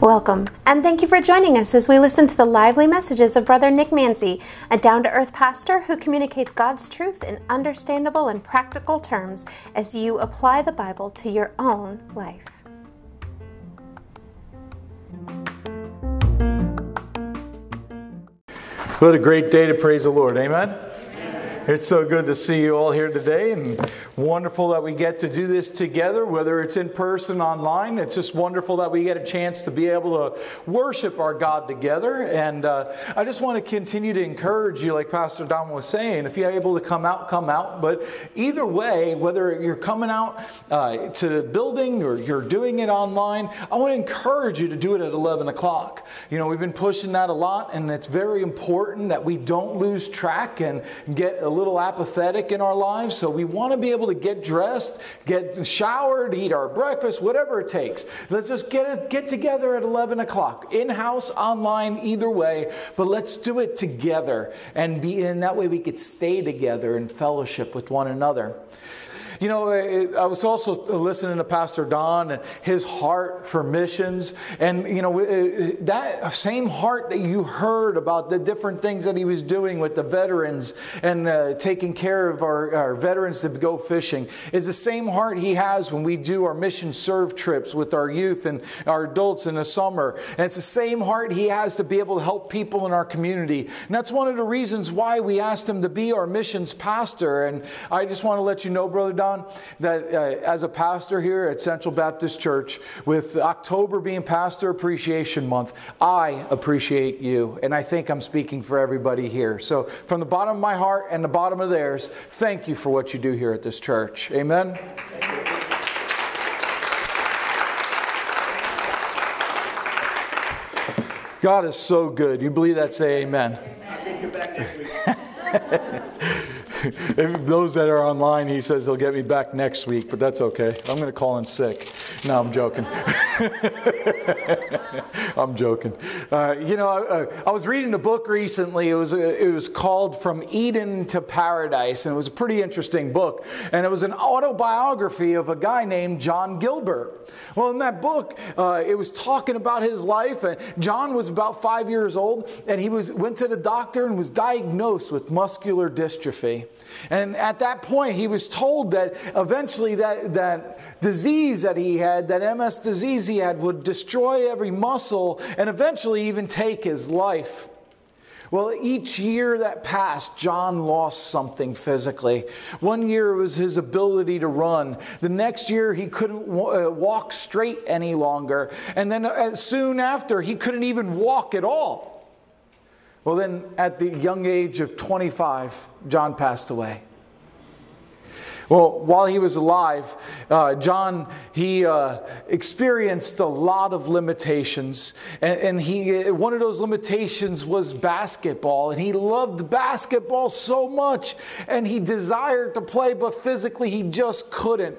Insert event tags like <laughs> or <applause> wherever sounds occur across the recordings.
Welcome, and thank you for joining us as we listen to the lively messages of Brother Nick Manzi, a down to earth pastor who communicates God's truth in understandable and practical terms as you apply the Bible to your own life. What a great day to praise the Lord. Amen. It's so good to see you all here today, and wonderful that we get to do this together, whether it's in person, online. It's just wonderful that we get a chance to be able to worship our God together. And uh, I just want to continue to encourage you, like Pastor Don was saying, if you're able to come out, come out. But either way, whether you're coming out uh, to the building or you're doing it online, I want to encourage you to do it at 11 o'clock. You know, we've been pushing that a lot, and it's very important that we don't lose track and get a little apathetic in our lives. So we want to be able to get dressed, get showered, eat our breakfast, whatever it takes. Let's just get get together at 11 o'clock, in house, online, either way. But let's do it together, and be in that way we could stay together in fellowship with one another. You know, I was also listening to Pastor Don and his heart for missions. And, you know, that same heart that you heard about the different things that he was doing with the veterans and uh, taking care of our, our veterans to go fishing is the same heart he has when we do our mission serve trips with our youth and our adults in the summer. And it's the same heart he has to be able to help people in our community. And that's one of the reasons why we asked him to be our missions pastor. And I just want to let you know, Brother Don that uh, as a pastor here at Central Baptist Church, with October being Pastor Appreciation Month, I appreciate you. And I think I'm speaking for everybody here. So, from the bottom of my heart and the bottom of theirs, thank you for what you do here at this church. Amen. God is so good. You believe that? Say amen. <laughs> <laughs> those that are online, he says he'll get me back next week, but that's okay. I'm going to call in sick. No, I'm joking. <laughs> <laughs> I'm joking. Uh, you know, I, I, was reading a book recently. It was it was called From Eden to Paradise, and it was a pretty interesting book. And it was an autobiography of a guy named John Gilbert. Well, in that book, uh, it was talking about his life. And John was about five years old, and he was went to the doctor and was diagnosed with muscular dystrophy. And at that point, he was told that eventually that, that disease that he had, that MS disease he had, would destroy every muscle and eventually even take his life. Well, each year that passed, John lost something physically. One year it was his ability to run. The next year he couldn't uh, walk straight any longer. And then uh, soon after, he couldn't even walk at all. Well, then, at the young age of 25, John passed away. Well, while he was alive, uh, John he uh, experienced a lot of limitations, and, and, he one of those limitations was basketball, and he loved basketball so much, and he desired to play, but physically he just couldn't.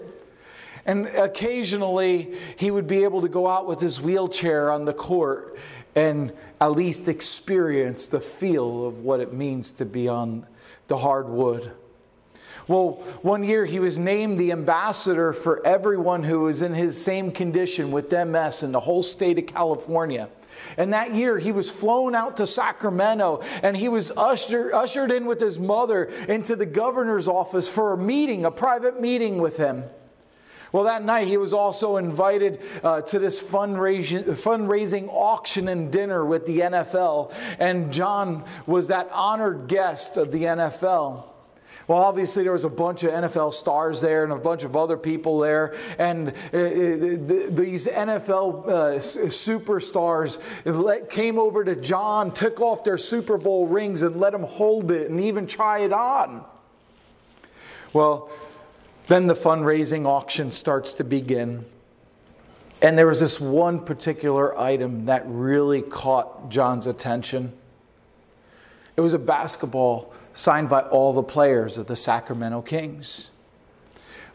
And occasionally he would be able to go out with his wheelchair on the court and at least experience the feel of what it means to be on the hardwood. Well, one year he was named the ambassador for everyone who was in his same condition with MS in the whole state of California. And that year he was flown out to Sacramento and he was ushered, ushered in with his mother into the governor's office for a meeting, a private meeting with him. Well, that night he was also invited uh, to this fundraising, fundraising auction and dinner with the NFL, and John was that honored guest of the NFL. Well, obviously, there was a bunch of NFL stars there and a bunch of other people there. And uh, uh these NFL uh, superstars came over to John, took off their Super Bowl rings, and let him hold it and even try it on. Well, then the fundraising auction starts to begin. And there was this one particular item that really caught John's attention. It was a basketball signed by all the players of the Sacramento Kings.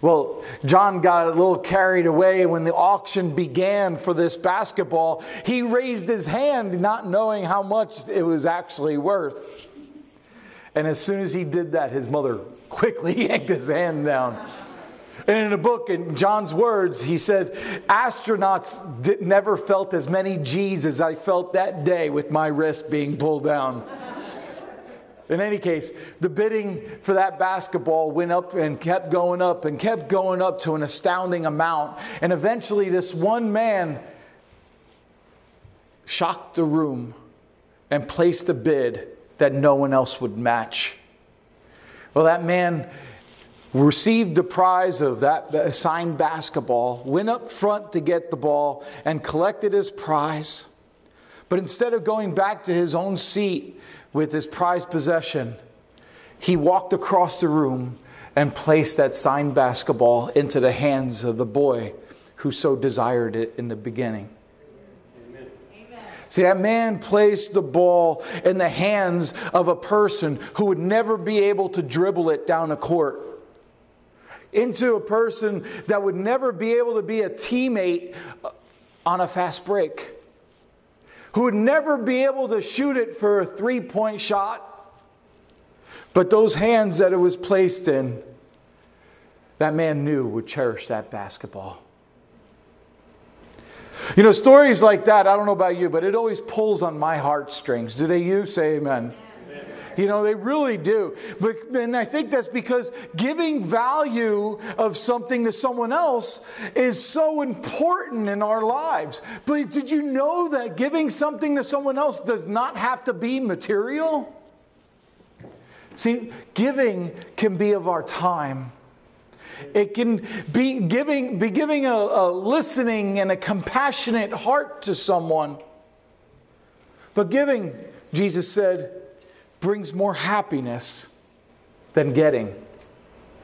Well, John got a little carried away when the auction began for this basketball. He raised his hand, not knowing how much it was actually worth. And as soon as he did that, his mother quickly <laughs> yanked his hand down. And in a book, in John's words, he said, Astronauts did, never felt as many G's as I felt that day with my wrist being pulled down. In any case, the bidding for that basketball went up and kept going up and kept going up to an astounding amount. And eventually, this one man shocked the room and placed a bid that no one else would match. Well, that man received the prize of that signed basketball, went up front to get the ball, and collected his prize. But instead of going back to his own seat with his prized possession, he walked across the room and placed that signed basketball into the hands of the boy who so desired it in the beginning. See, that man placed the ball in the hands of a person who would never be able to dribble it down a court into a person that would never be able to be a teammate uh, on a fast break, who would never be able to shoot it for a three point shot. But those hands that it was placed in, that man knew would cherish that basketball. You know, stories like that, I don't know about you, but it always pulls on my heartstrings. Do they you say amen? You know, they really do. But, and I think that's because giving value of something to someone else is so important in our lives. But did you know that giving something to someone else does not have to be material? See, giving can be of our time. It can be giving, be giving a, a listening and a compassionate heart to someone. But giving, Jesus said, brings more happiness than getting. Do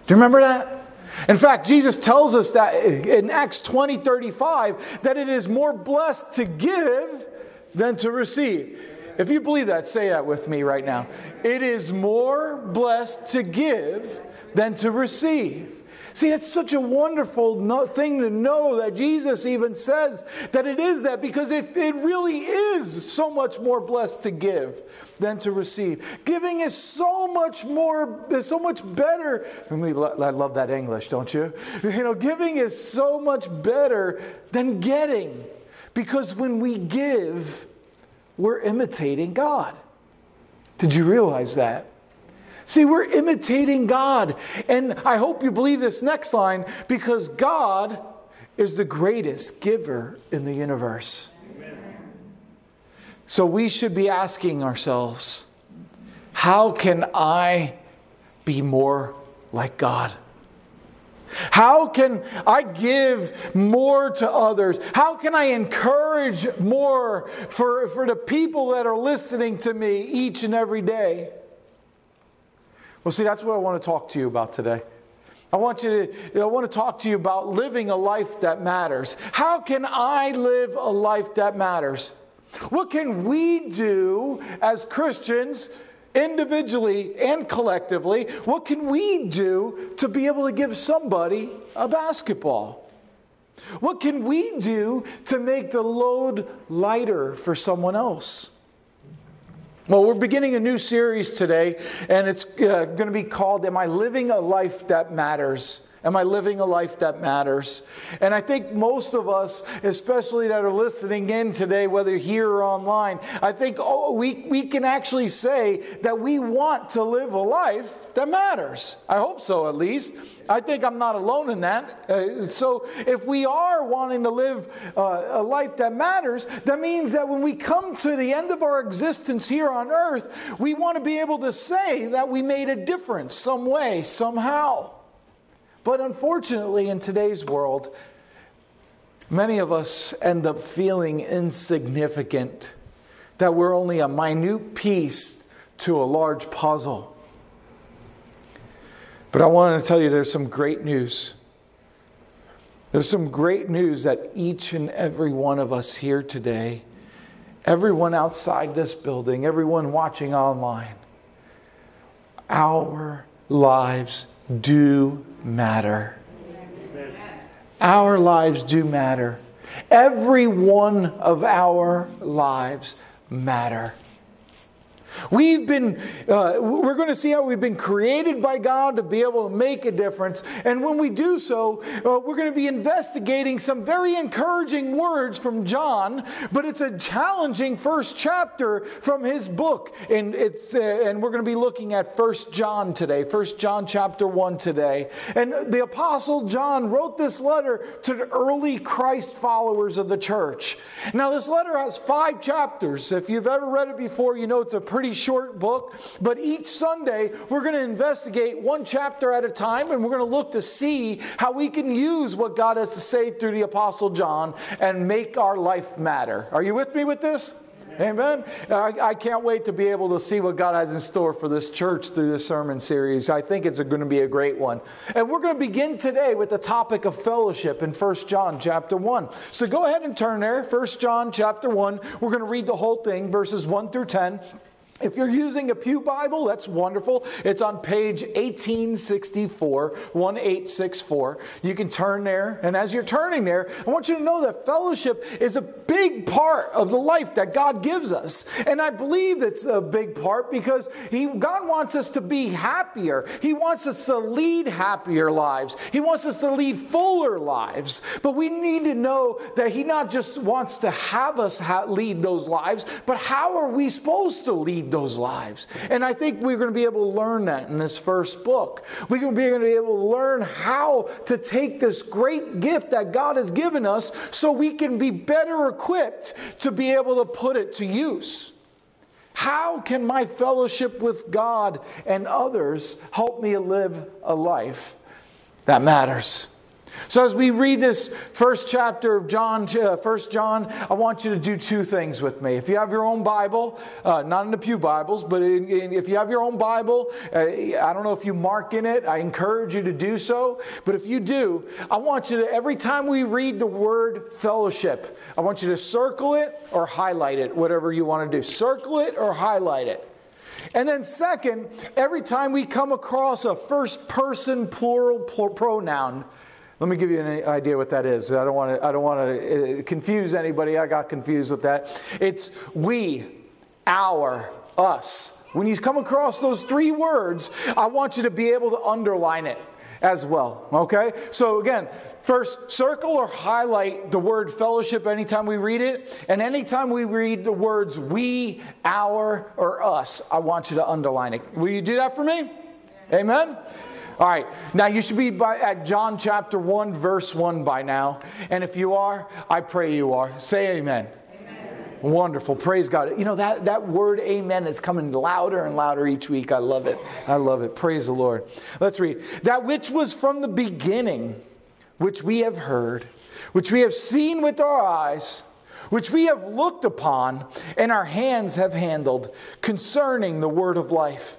you remember that? In fact, Jesus tells us that in Acts 20 35 that it is more blessed to give than to receive. If you believe that, say that with me right now. It is more blessed to give than to receive. See, it's such a wonderful thing to know that Jesus even says that it is that because if it really is so much more blessed to give than to receive. Giving is so much more, is so much better. I love that English, don't you? You know, giving is so much better than getting because when we give, we're imitating God. Did you realize that? See, we're imitating God. And I hope you believe this next line because God is the greatest giver in the universe. Amen. So we should be asking ourselves, how can I be more like God? How can I give more to others? How can I encourage more for, for the people that are listening to me each and every day? Well, see, that's what I want to talk to you about today. I want you to I want to talk to you about living a life that matters. How can I live a life that matters? What can we do as Christians individually and collectively? What can we do to be able to give somebody a basketball? What can we do to make the load lighter for someone else? Well, we're beginning a new series today, and it's uh, going to be called Am I Living a Life That Matters? Am I living a life that matters? And I think most of us, especially that are listening in today, whether here or online, I think oh, we, we can actually say that we want to live a life that matters. I hope so, at least. I think I'm not alone in that. Uh, so, if we are wanting to live uh, a life that matters, that means that when we come to the end of our existence here on earth, we want to be able to say that we made a difference some way, somehow. But unfortunately, in today's world, many of us end up feeling insignificant, that we're only a minute piece to a large puzzle. But I want to tell you there's some great news. There's some great news that each and every one of us here today, everyone outside this building, everyone watching online, our lives do matter. Our lives do matter. Every one of our lives matter. We've been, uh, we're going to see how we've been created by God to be able to make a difference. And when we do so, uh, we're going to be investigating some very encouraging words from John, but it's a challenging first chapter from his book. And, it's, uh, and we're going to be looking at First John today, First John chapter 1 today. And the Apostle John wrote this letter to the early Christ followers of the church. Now, this letter has five chapters. If you've ever read it before, you know it's a pretty short book, but each Sunday we're going to investigate one chapter at a time and we're going to look to see how we can use what God has to say through the Apostle John and make our life matter. Are you with me with this? Amen. I, I, can't wait to be able to see what God has in store for this church through this sermon series. I think it's going to be a great one. And we're going to begin today with the topic of fellowship in 1 John chapter 1. So go ahead and turn there. 1 John chapter 1. We're going to read the whole thing, verses 1 through 10. If you're using a Pew Bible, that's wonderful. It's on page 1864, 1864. You can turn there. And as you're turning there, I want you to know that fellowship is a big part of the life that God gives us. And I believe it's a big part because he, God wants us to be happier. He wants us to lead happier lives. He wants us to lead fuller lives. But we need to know that He not just wants to have us ha- lead those lives, but how are we supposed to lead those lives. And I think we're going to be able to learn that in this first book. We're going to be able to learn how to take this great gift that God has given us so we can be better equipped to be able to put it to use. How can my fellowship with God and others help me live a life that matters? So, as we read this first chapter of John, uh, First John, I want you to do two things with me. If you have your own Bible, uh, not in the Pew Bibles, but in, in, if you have your own Bible, uh, I don't know if you mark in it, I encourage you to do so. But if you do, I want you to, every time we read the word fellowship, I want you to circle it or highlight it, whatever you want to do. Circle it or highlight it. And then, second, every time we come across a first person plural pronoun, let me give you an idea what that is. I don't want to, I don't want to uh, confuse anybody. I got confused with that. It's we, our, us. When you come across those three words, I want you to be able to underline it as well. Okay? So again, first circle or highlight the word fellowship anytime we read it. And anytime we read the words we, our, or us, I want you to underline it. Will you do that for me? Amen? All right, now you should be by, at John chapter 1, verse 1 by now. And if you are, I pray you are. Say amen. amen. Wonderful. Praise God. You know, that, that word amen is coming louder and louder each week. I love it. I love it. Praise the Lord. Let's read. That which was from the beginning, which we have heard, which we have seen with our eyes, which we have looked upon, and our hands have handled concerning the word of life.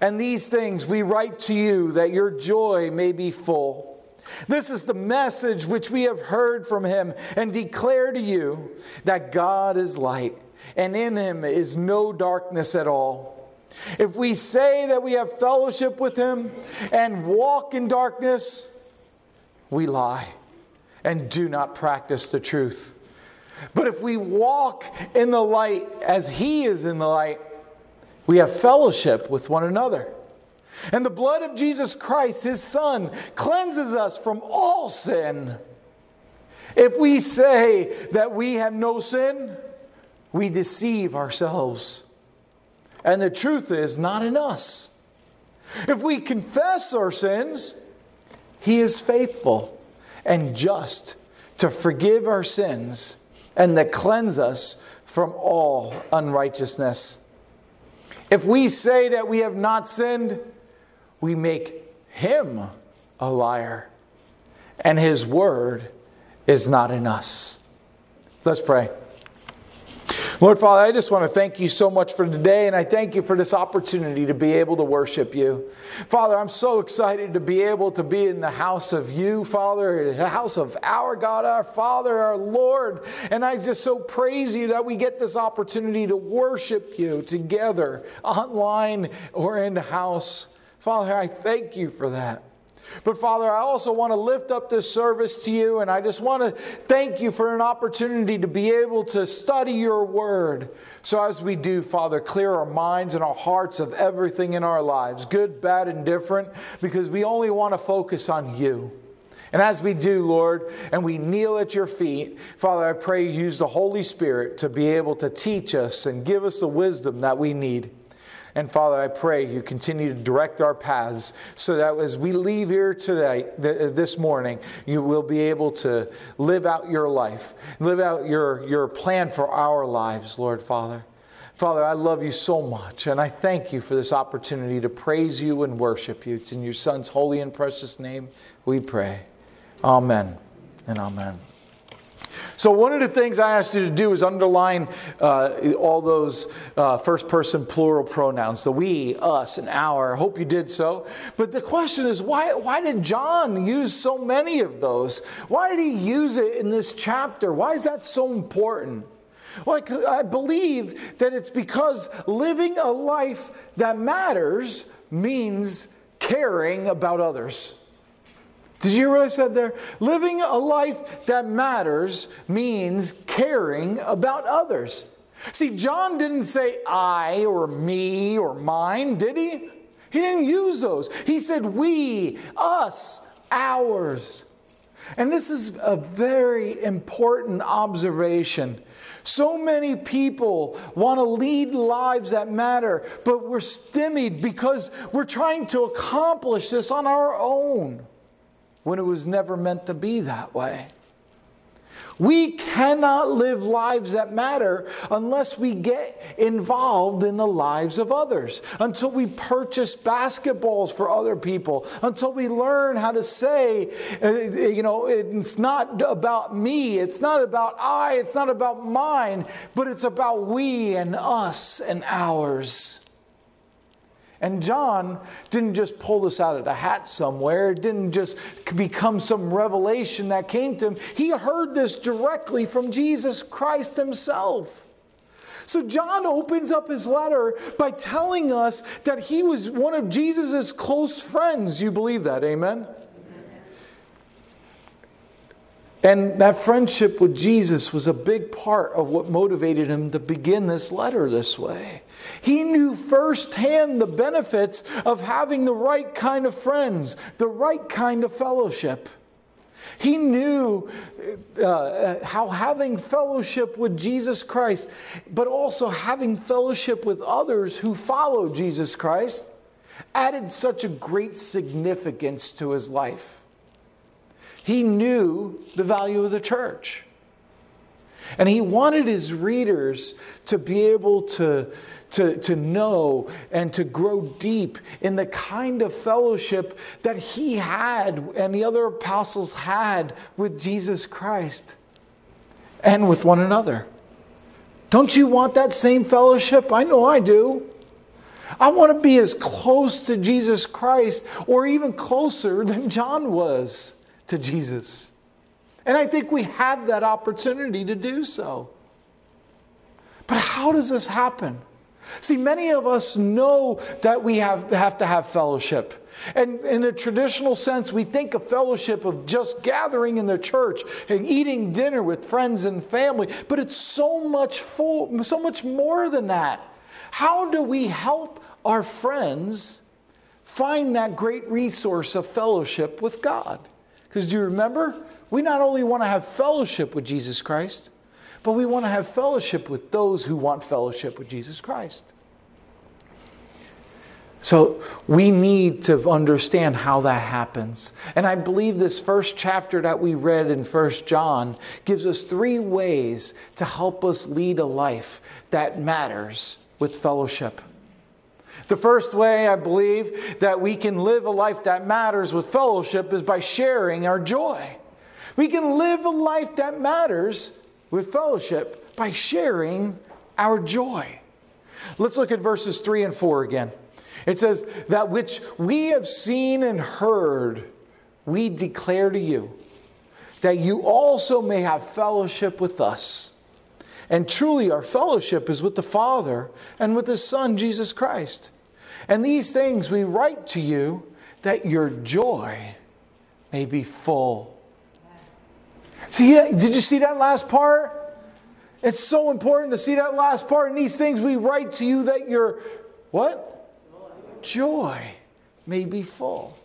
And these things we write to you that your joy may be full. This is the message which we have heard from him and declare to you that God is light, and in him is no darkness at all. If we say that we have fellowship with him and walk in darkness, we lie and do not practice the truth. But if we walk in the light as he is in the light, we have fellowship with one another. And the blood of Jesus Christ, his Son, cleanses us from all sin. If we say that we have no sin, we deceive ourselves. And the truth is not in us. If we confess our sins, he is faithful and just to forgive our sins and to cleanse us from all unrighteousness. If we say that we have not sinned, we make him a liar, and his word is not in us. Let's pray. Lord Father, I just want to thank you so much for today, and I thank you for this opportunity to be able to worship you. Father, I'm so excited to be able to be in the house of you, Father, the house of our God, our Father, our Lord. And I just so praise you that we get this opportunity to worship you together, online or in the house. Father, I thank you for that. But Father, I also want to lift up this service to you, and I just want to thank you for an opportunity to be able to study your word. So, as we do, Father, clear our minds and our hearts of everything in our lives, good, bad, and different, because we only want to focus on you. And as we do, Lord, and we kneel at your feet, Father, I pray you use the Holy Spirit to be able to teach us and give us the wisdom that we need. And Father, I pray you continue to direct our paths so that as we leave here today, this morning, you will be able to live out your life, live out your, your plan for our lives, Lord Father. Father, I love you so much, and I thank you for this opportunity to praise you and worship you. It's in your Son's holy and precious name we pray. Amen and amen. So, one of the things I asked you to do is underline uh, all those uh, first person plural pronouns the we, us, and our. I hope you did so. But the question is why, why did John use so many of those? Why did he use it in this chapter? Why is that so important? Well, I believe that it's because living a life that matters means caring about others. Did you hear what I said there? Living a life that matters means caring about others. See, John didn't say I or me or mine, did he? He didn't use those. He said we, us, ours. And this is a very important observation. So many people want to lead lives that matter, but we're stymied because we're trying to accomplish this on our own when it was never meant to be that way. We cannot live lives that matter unless we get involved in the lives of others, until we purchase basketballs for other people, until we learn how to say, uh, you know, it's not about me, it's not about I, it's not about mine, but it's about we and us and ours. And John didn't just pull this out of the hat somewhere, it didn't just become some revelation that came to him. He heard this directly from Jesus Christ himself. So John opens up his letter by telling us that he was one of Jesus' close friends. You believe that, amen? And that friendship with Jesus was a big part of what motivated him to begin this letter this way. He knew firsthand the benefits of having the right kind of friends, the right kind of fellowship. He knew uh, how having fellowship with Jesus Christ, but also having fellowship with others who follow Jesus Christ, added such a great significance to his life. He knew the value of the church. And he wanted his readers to be able to, to, to know and to grow deep in the kind of fellowship that he had and the other apostles had with Jesus Christ and with one another. Don't you want that same fellowship? I know I do. I want to be as close to Jesus Christ or even closer than John was to Jesus. And I think we have that opportunity to do so. But how does this happen? See, many of us know that we have, have to have fellowship. And in a traditional sense, we think of fellowship of just gathering in the church and eating dinner with friends and family, but it's so much full, so much more than that. How do we help our friends find that great resource of fellowship with God? Because do you remember? We not only want to have fellowship with Jesus Christ, but we want to have fellowship with those who want fellowship with Jesus Christ. So we need to understand how that happens. And I believe this first chapter that we read in First John gives us three ways to help us lead a life that matters with fellowship. The first way I believe that we can live a life that matters with fellowship is by sharing our joy. We can live a life that matters with fellowship by sharing our joy. Let's look at verses 3 and 4 again. It says, That which we have seen and heard, we declare to you, that you also may have fellowship with us. And truly, our fellowship is with the Father and with His Son, Jesus Christ. And these things we write to you that your joy may be full. See, did you see that last part? It's so important to see that last part. And these things we write to you that your what? Joy may be full.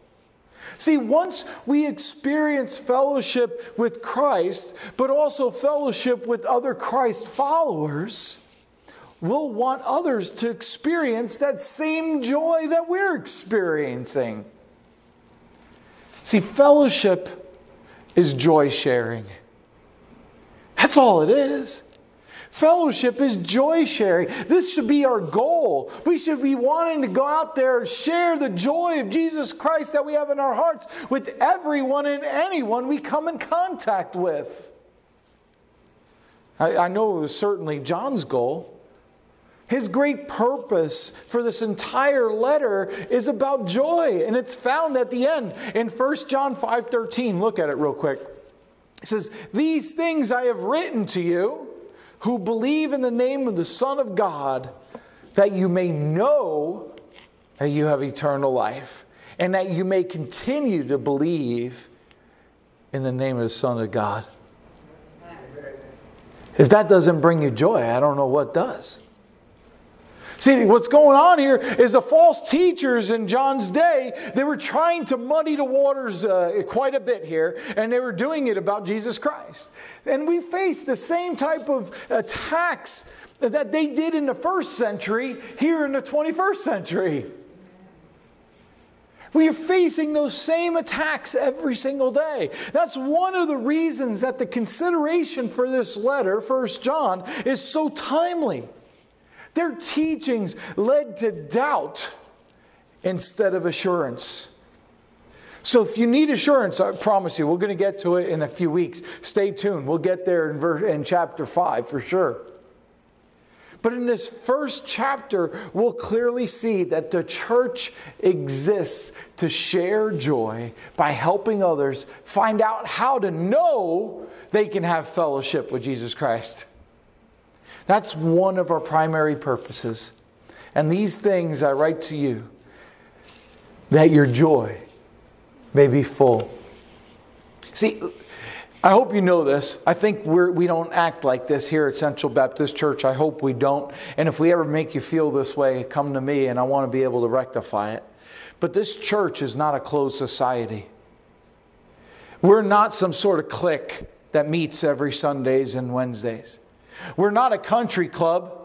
See, once we experience fellowship with Christ, but also fellowship with other Christ followers, we'll want others to experience that same joy that we're experiencing. See, fellowship is joy sharing. That's all it is. Fellowship is joy sharing. This should be our goal. We should be wanting to go out there and share the joy of Jesus Christ that we have in our hearts with everyone and anyone we come in contact with. I, I know it was certainly John's goal. His great purpose for this entire letter is about joy, and it's found at the end in 1 John 5:13. Look at it real quick. It says, "These things I have written to you who believe in the name of the Son of God, that you may know that you have eternal life, and that you may continue to believe in the name of the Son of God. If that doesn't bring you joy, I don't know what does. See, what's going on here is the false teachers in John's day, they were trying to muddy the waters uh, quite a bit here, and they were doing it about Jesus Christ. And we face the same type of attacks that they did in the first century here in the 21st century. We are facing those same attacks every single day. That's one of the reasons that the consideration for this letter, First John, is so timely. Their teachings led to doubt instead of assurance. So, if you need assurance, I promise you, we're going to get to it in a few weeks. Stay tuned. We'll get there in, verse, in chapter 5 for sure. But in this first chapter, we'll clearly see that the church exists to share joy by helping others find out how to know they can have fellowship with Jesus Christ. That's one of our primary purposes. And these things I write to you that your joy may be full. See, I hope you know this. I think we're, we don't act like this here at Central Baptist Church. I hope we don't. And if we ever make you feel this way, come to me and I want to be able to rectify it. But this church is not a closed society. We're not some sort of clique that meets every Sundays and Wednesdays. We're not a country club.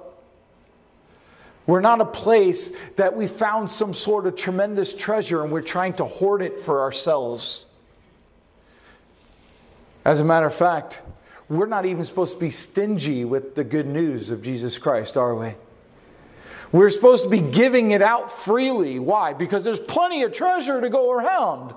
We're not a place that we found some sort of tremendous treasure and we're trying to hoard it for ourselves. As a matter of fact, we're not even supposed to be stingy with the good news of Jesus Christ, are we? We're supposed to be giving it out freely. Why? Because there's plenty of treasure to go around.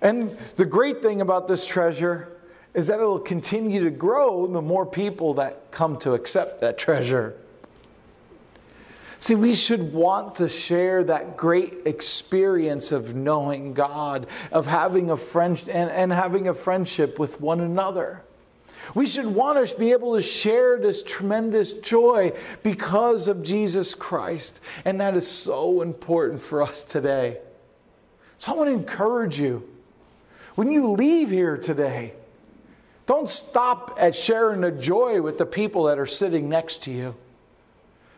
And the great thing about this treasure is that it'll continue to grow the more people that come to accept that treasure. See, we should want to share that great experience of knowing God, of having a friend and, and having a friendship with one another. We should want to be able to share this tremendous joy because of Jesus Christ. And that is so important for us today. So I want to encourage you when you leave here today, don't stop at sharing the joy with the people that are sitting next to you.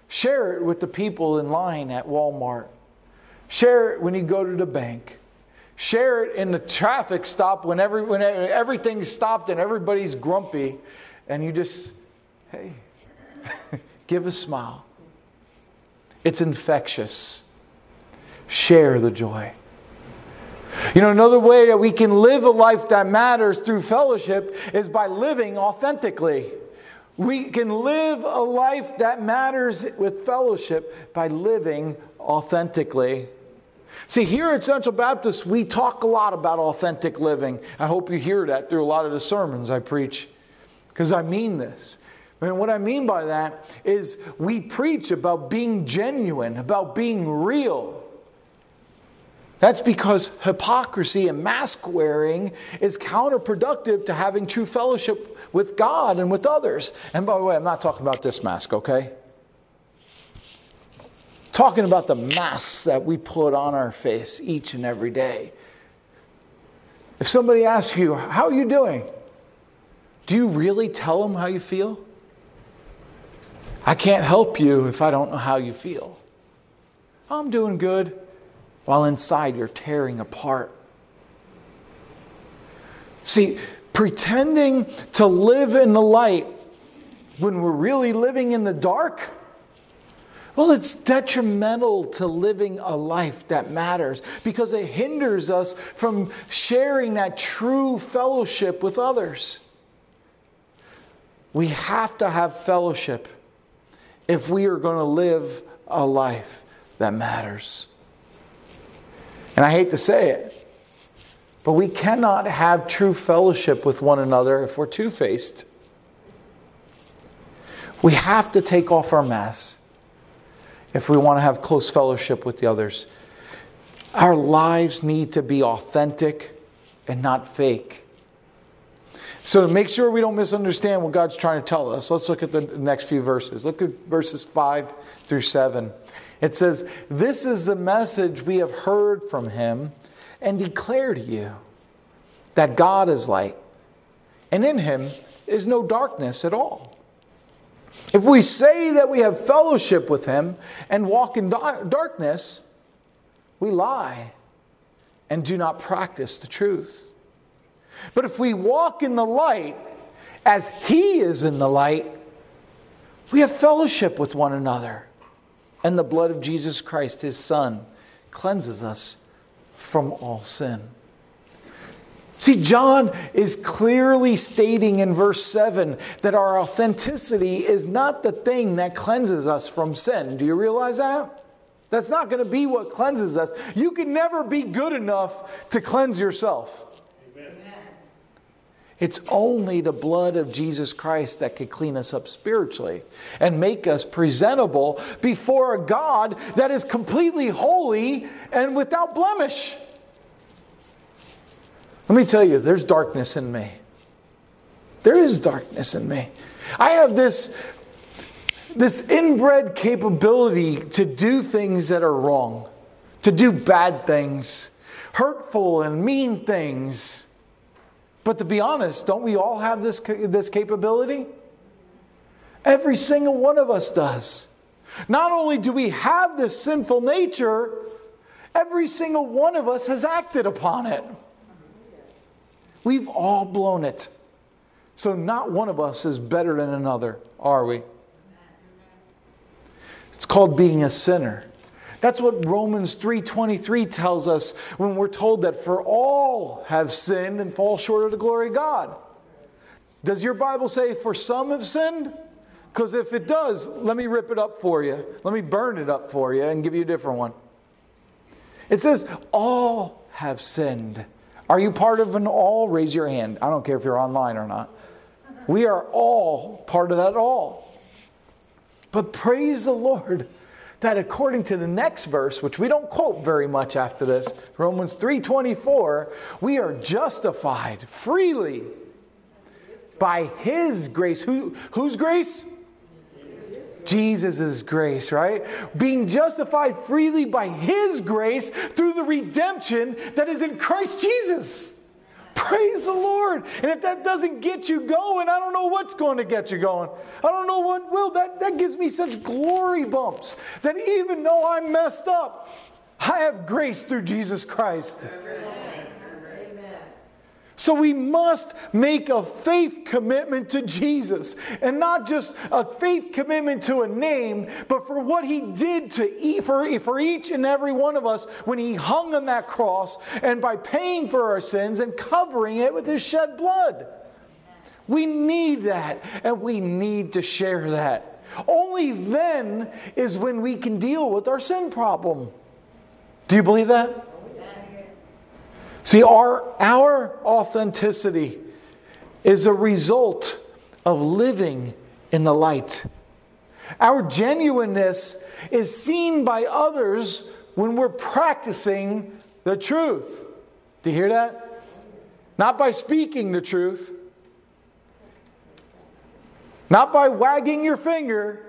Share it with the people in line at Walmart. Share it when you go to the bank. Share it in the traffic stop when, every, when everything's stopped and everybody's grumpy, and you just, hey, <laughs> give a smile. It's infectious. Share the joy. You know, another way that we can live a life that matters through fellowship is by living authentically. We can live a life that matters with fellowship by living authentically. See, here at Central Baptist, we talk a lot about authentic living. I hope you hear that through a lot of the sermons I preach, because I mean this. And what I mean by that is we preach about being genuine, about being real. That's because hypocrisy and mask wearing is counterproductive to having true fellowship with God and with others. And by the way, I'm not talking about this mask, okay? Talking about the masks that we put on our face each and every day. If somebody asks you, How are you doing? Do you really tell them how you feel? I can't help you if I don't know how you feel. I'm doing good while inside you're tearing apart. See, pretending to live in the light when we're really living in the dark, well, it's detrimental to living a life that matters because it hinders us from sharing that true fellowship with others. We have to have fellowship if we are going to live a life that matters. And I hate to say it, but we cannot have true fellowship with one another if we're two faced. We have to take off our masks if we want to have close fellowship with the others. Our lives need to be authentic and not fake. So, to make sure we don't misunderstand what God's trying to tell us, let's look at the next few verses. Look at verses 5 through 7. It says, This is the message we have heard from him and declare to you that God is light, and in him is no darkness at all. If we say that we have fellowship with him and walk in darkness, we lie and do not practice the truth. But if we walk in the light as he is in the light, we have fellowship with one another and the blood of Jesus Christ, his Son, cleanses us from all sin. See, John is clearly stating in verse 7 that our authenticity is not the thing that cleanses us from sin. Do you realize that? That's not going to be what cleanses us. You can never be good enough to cleanse yourself. It's only the blood of Jesus Christ that can clean us up spiritually and make us presentable before a God that is completely holy and without blemish. Let me tell you, there's darkness in me. There is darkness in me. I have this, this inbred capability to do things that are wrong, to do bad things, hurtful and mean things. But to be honest, don't we all have this, this capability? Every single one of us does. Not only do we have this sinful nature, every single one of us has acted upon it. We've all blown it. So not one of us is better than another, are we? It's called being a sinner. That's what Romans 3:23 tells us when we're told that for all have sinned and fall short of the glory of God. Does your Bible say for some have sinned? Because if it does, let me rip it up for you. Let me burn it up for you and give you a different one. It says, All have sinned. Are you part of an all? Raise your hand. I don't care if you're online or not. We are all part of that all. But praise the Lord that according to the next verse, which we don't quote very much after this, Romans 3:24, we are justified freely by his grace. Who, whose grace? Jesus' grace, right? Being justified freely by his grace through the redemption that is in Christ Jesus. Praise the Lord. And if that doesn't get you going, I don't know what's going to get you going. I don't know what will. That, that gives me such glory bumps that even though I'm messed up, I have grace through Jesus Christ. Amen. So we must make a faith commitment to Jesus and not just a faith commitment to a name, but for what he did to eat for, for each and every one of us when he hung on that cross and by paying for our sins and covering it with his shed blood. We need that and we need to share that. Only then is when we can deal with our sin problem. Do you believe that? See, our, our authenticity is a result of living in the light. Our genuineness is seen by others when we're practicing the truth. Do you hear that? Not by speaking the truth, not by wagging your finger.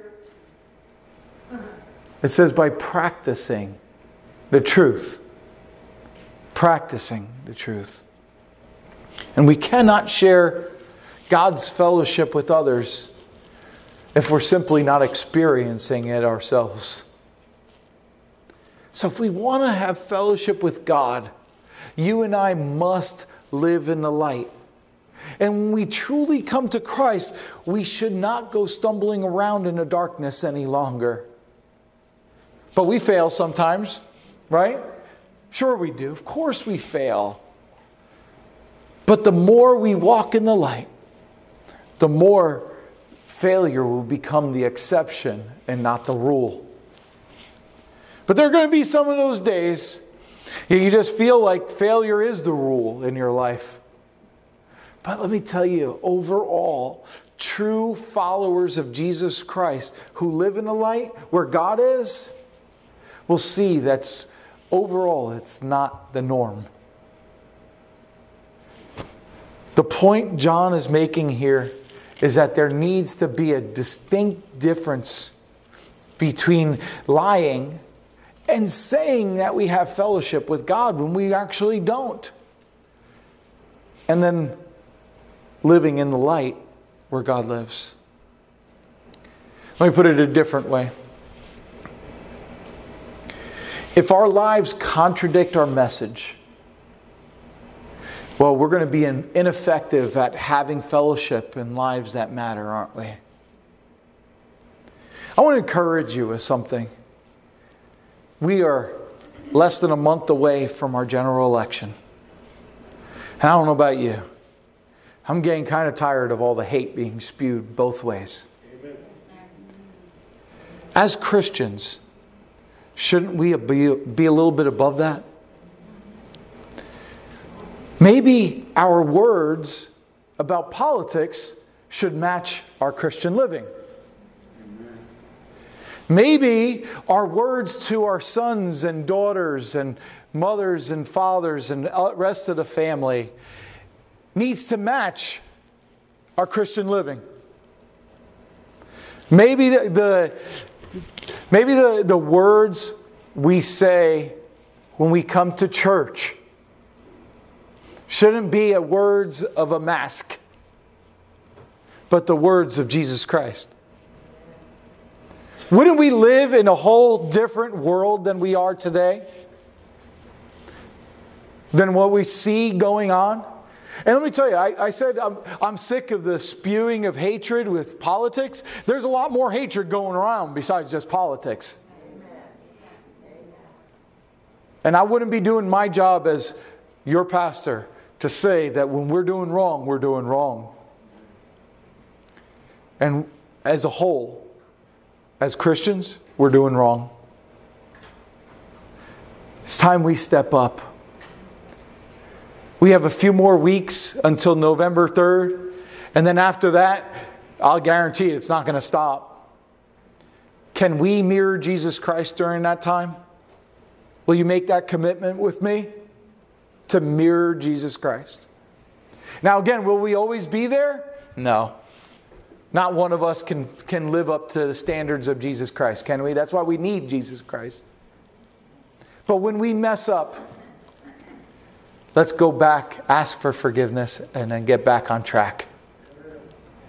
It says by practicing the truth. Practicing the truth. And we cannot share God's fellowship with others if we're simply not experiencing it ourselves. So, if we want to have fellowship with God, you and I must live in the light. And when we truly come to Christ, we should not go stumbling around in the darkness any longer. But we fail sometimes, right? Sure, we do. Of course, we fail. But the more we walk in the light, the more failure will become the exception and not the rule. But there are going to be some of those days you just feel like failure is the rule in your life. But let me tell you, overall, true followers of Jesus Christ who live in the light where God is will see that overall it's not the norm. The point John is making here is that there needs to be a distinct difference between lying and saying that we have fellowship with God when we actually don't. And then living in the light where God lives. Let me put it a different way. If our lives contradict our message, well, we're going to be ineffective at having fellowship in lives that matter, aren't we? I want to encourage you with something. We are less than a month away from our general election. And I don't know about you. I'm getting kind of tired of all the hate being spewed both ways. Amen. As Christians, shouldn't we be, be a little bit above that? Maybe our words about politics should match our Christian living. Maybe our words to our sons and daughters and mothers and fathers and rest of the family needs to match our Christian living. Maybe the, the maybe the, the words we say when we come to church shouldn't be words of a mask, but the words of Jesus Christ. Wouldn't we live in a whole different world than we are today? Than what we see going on? And let me tell you, I, I said I'm, I'm, sick of the spewing of hatred with politics. There's a lot more hatred going around besides just politics. And I wouldn't be doing my job as your pastor to say that when we're doing wrong, we're doing wrong. And as a whole, as Christians, we're doing wrong. It's time we step up. We have a few more weeks until November 3rd, and then after that, I'll guarantee it's not going to stop. Can we mirror Jesus Christ during that time? Will you make that commitment with me? to mirror Jesus Christ. Now, again, will we always be there? No. Not one of us can, can live up to the standards of Jesus Christ, can we? That's why we need Jesus Christ. But when we mess up, let's go back, ask for forgiveness, and then get back on track.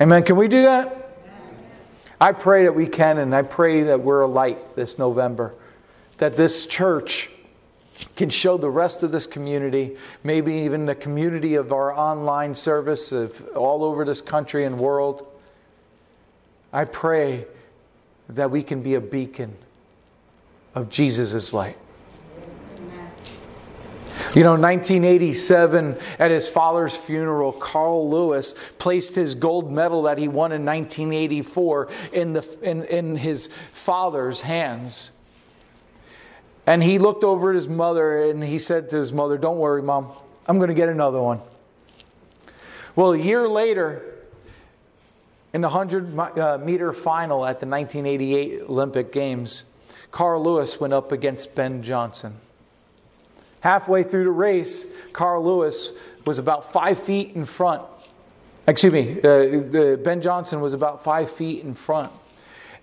Amen. Can we do that? I pray that we can, and I pray that we're a light this November, that this church can show the rest of this community, maybe even the community of our online service of all over this country and world. I pray that we can be a beacon of Jesus' light. You know, 1987, at his father's funeral, Carl Lewis placed his gold medal that he won in 1984 in, the, in, in his father's hands. And he looked over at his mother and he said to his mother, Don't worry, mom, I'm going to get another one. Well, a year later, In the 100 uh, meter final at the 1988 Olympic Games, Carl Lewis went up against Ben Johnson. Halfway through the race, Carl Lewis was about five feet in front. Excuse me, uh, Ben Johnson was about five feet in front.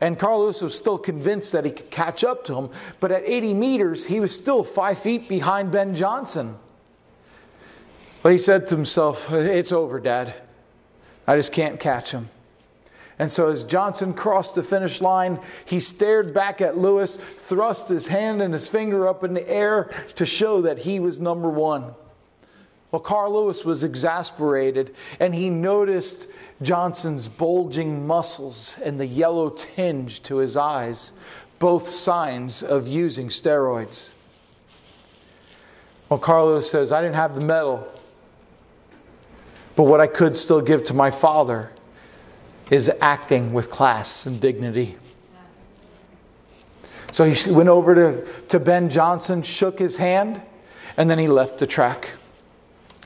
And Carl Lewis was still convinced that he could catch up to him, but at 80 meters, he was still five feet behind Ben Johnson. But he said to himself, It's over, Dad. I just can't catch him. And so, as Johnson crossed the finish line, he stared back at Lewis, thrust his hand and his finger up in the air to show that he was number one. Well, Carl Lewis was exasperated, and he noticed Johnson's bulging muscles and the yellow tinge to his eyes, both signs of using steroids. Well, Carl Lewis says, I didn't have the medal, but what I could still give to my father is acting with class and dignity. So he went over to, to Ben Johnson, shook his hand, and then he left the track.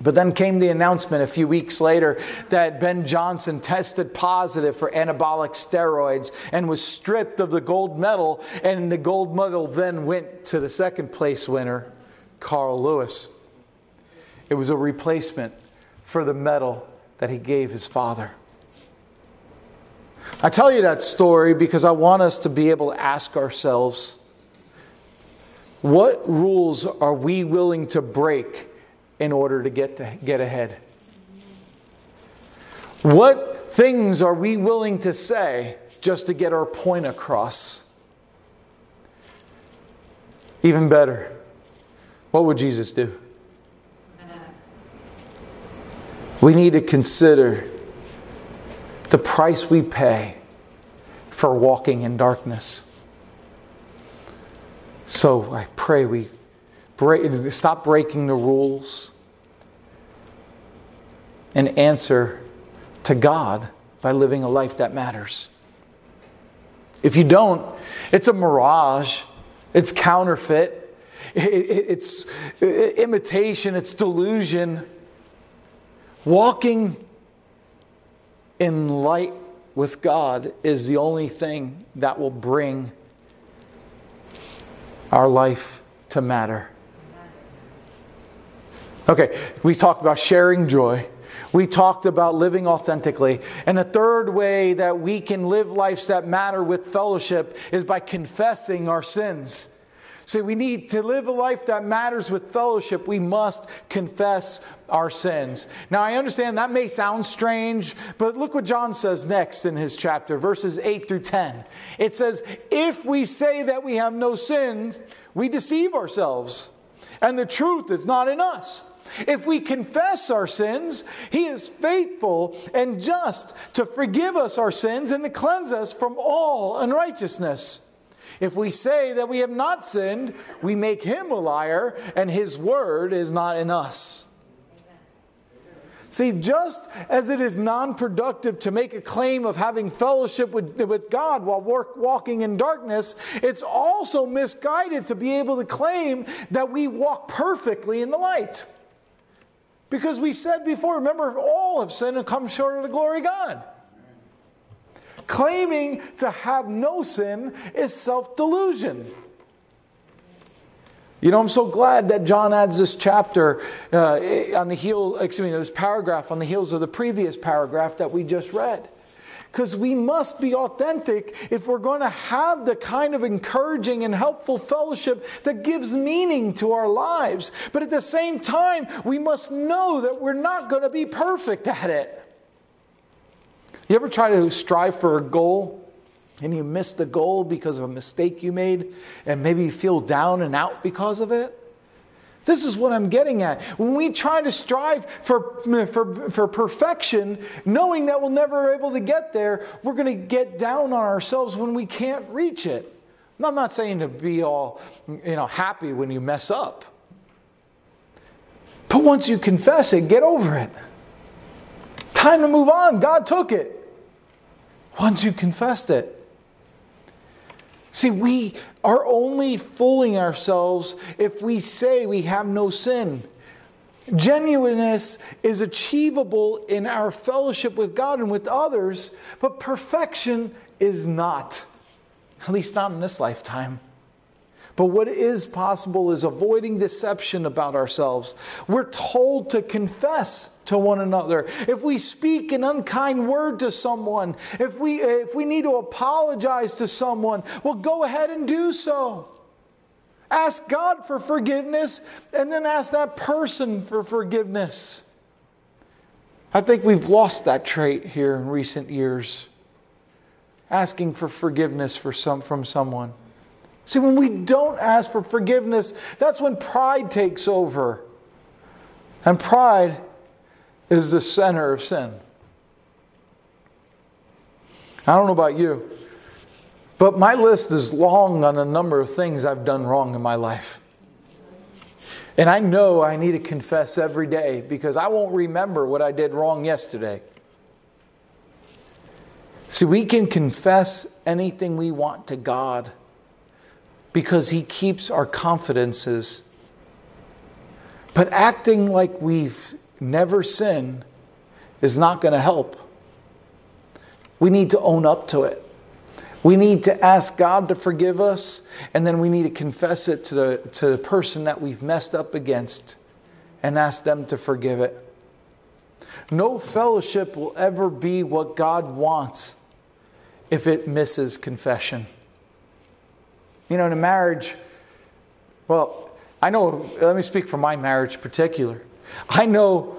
But then came the announcement a few weeks later that Ben Johnson tested positive for anabolic steroids and was stripped of the gold medal, and the gold medal then went to the second place winner, Carl Lewis. It was a replacement for the medal that he gave his father. I tell you that story because I want us to be able to ask ourselves what rules are we willing to break in order to get, to get ahead? What things are we willing to say just to get our point across? Even better, what would Jesus do? We need to consider the price we pay for walking in darkness. So I pray we break, stop breaking the rules and answer to God by living a life that matters. If you don't, it's a mirage, it's counterfeit, <laughs> it's imitation, it's delusion. Walking in light with God is the only thing that will bring our life to matter. Okay, we talked about sharing joy. We talked about living authentically. And the third way that we can live lives that matter with fellowship is by confessing our sins. See, we need to live a life that matters with fellowship. We must confess our sins. Now, I understand that may sound strange, but look what John says next in his chapter, verses 8 through 10. It says, If we say that we have no sins, we deceive ourselves, and the truth is not in us. If we confess our sins, He is faithful and just to forgive us our sins and to cleanse us from all unrighteousness. If we say that we have not sinned, we make him a liar, and his word is not in us. See, just as it is non productive to make a claim of having fellowship with, with God while work, walking in darkness, it's also misguided to be able to claim that we walk perfectly in the light. Because we said before, remember, all have sinned and come short of the glory of God. Claiming to have no sin is self delusion. You know, I'm so glad that John adds this chapter uh, on the heel, excuse me, this paragraph on the heels of the previous paragraph that we just read. Because we must be authentic if we're going to have the kind of encouraging and helpful fellowship that gives meaning to our lives. But at the same time, we must know that we're not going to be perfect at it. You ever try to strive for a goal and you miss the goal because of a mistake you made and maybe you feel down and out because of it? This is what I'm getting at. When we try to strive for, for, for perfection, knowing that we'll never able to get there, we're going to get down on ourselves when we can't reach it. I'm not saying to be all you know, happy when you mess up. But once you confess it, get over it. Time to move on. God took it once you confessed it. See, we are only fooling ourselves if we say we have no sin. Genuineness is achievable in our fellowship with God and with others, but perfection is not, at least not in this lifetime. But what is possible is avoiding deception about ourselves. We're told to confess to one another. If we speak an unkind word to someone, if we, if we need to apologize to someone, well, go ahead and do so. Ask God for forgiveness and then ask that person for forgiveness. I think we've lost that trait here in recent years. Asking for forgiveness for some, from someone. See, when we don't ask for forgiveness, that's when pride takes over. And pride is the center of sin. I don't know about you. But my list is long on a number of things I've done wrong in my life. And I know I need to confess every day because I won't remember what I did wrong yesterday. See, we can confess anything we want to God because He keeps our confidences. But acting like we've never sinned is not going to help. We need to own up to it. We need to ask God to forgive us, and then we need to confess it to the, to the person that we've messed up against and ask them to forgive it. No fellowship will ever be what God wants if it misses confession. You know, in a marriage, well, I know, let me speak for my marriage in particular. I know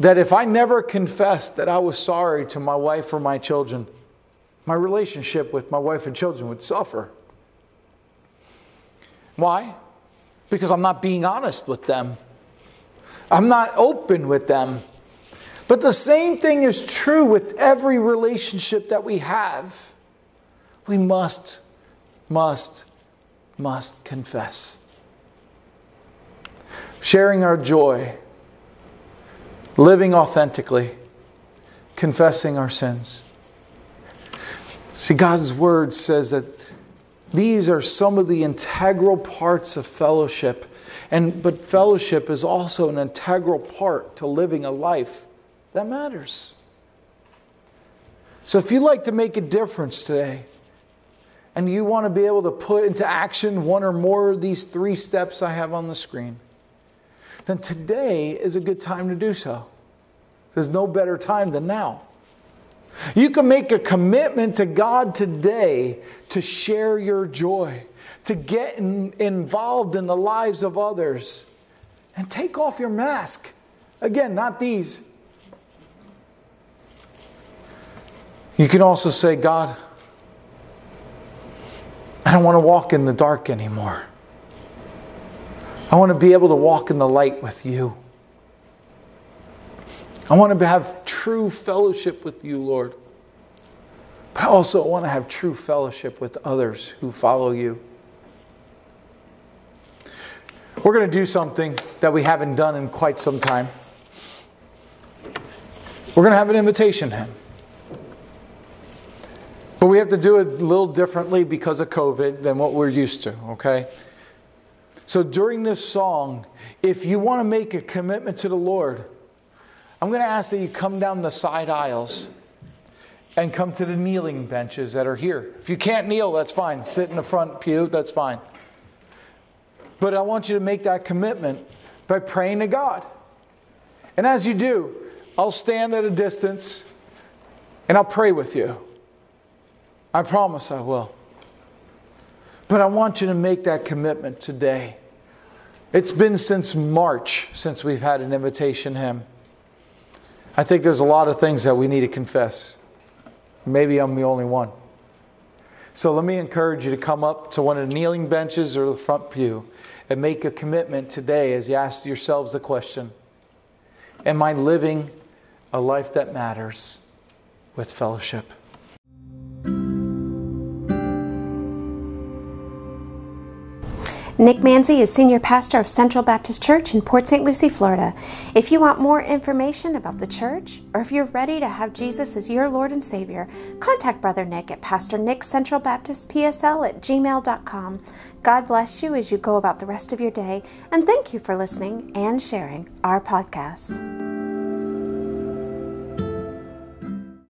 that if I never confessed that I was sorry to my wife or my children, my relationship with my wife and children would suffer. Why? Because I'm not being honest with them. I'm not open with them. But the same thing is true with every relationship that we have. We must, must, must confess. Sharing our joy, living authentically, confessing our sins. See, God's word says that these are some of the integral parts of fellowship. And, but fellowship is also an integral part to living a life that matters. So if you'd like to make a difference today, and you want to be able to put into action one or more of these three steps I have on the screen, then today is a good time to do so. There's no better time than now. You can make a commitment to God today to share your joy, to get in, involved in the lives of others, and take off your mask. Again, not these. You can also say, God, I don't want to walk in the dark anymore. I want to be able to walk in the light with you. I want to have true fellowship with you, Lord. But I also want to have true fellowship with others who follow you. We're going to do something that we haven't done in quite some time. We're going to have an invitation hymn. But we have to do it a little differently because of COVID than what we're used to, okay? So during this song, if you want to make a commitment to the Lord, I'm going to ask that you come down the side aisles and come to the kneeling benches that are here. If you can't kneel, that's fine. Sit in the front pew, that's fine. But I want you to make that commitment by praying to God. And as you do, I'll stand at a distance and I'll pray with you. I promise I will. But I want you to make that commitment today. It's been since March since we've had an invitation hymn. I think there's a lot of things that we need to confess. Maybe I'm the only one. So let me encourage you to come up to one of the kneeling benches or the front pew and make a commitment today as you ask yourselves the question Am I living a life that matters with fellowship? Nick Manzi is Senior Pastor of Central Baptist Church in Port St. Lucie, Florida. If you want more information about the church, or if you're ready to have Jesus as your Lord and Savior, contact Brother Nick at Pastor Nick Central Baptist PSL at gmail.com. God bless you as you go about the rest of your day, and thank you for listening and sharing our podcast.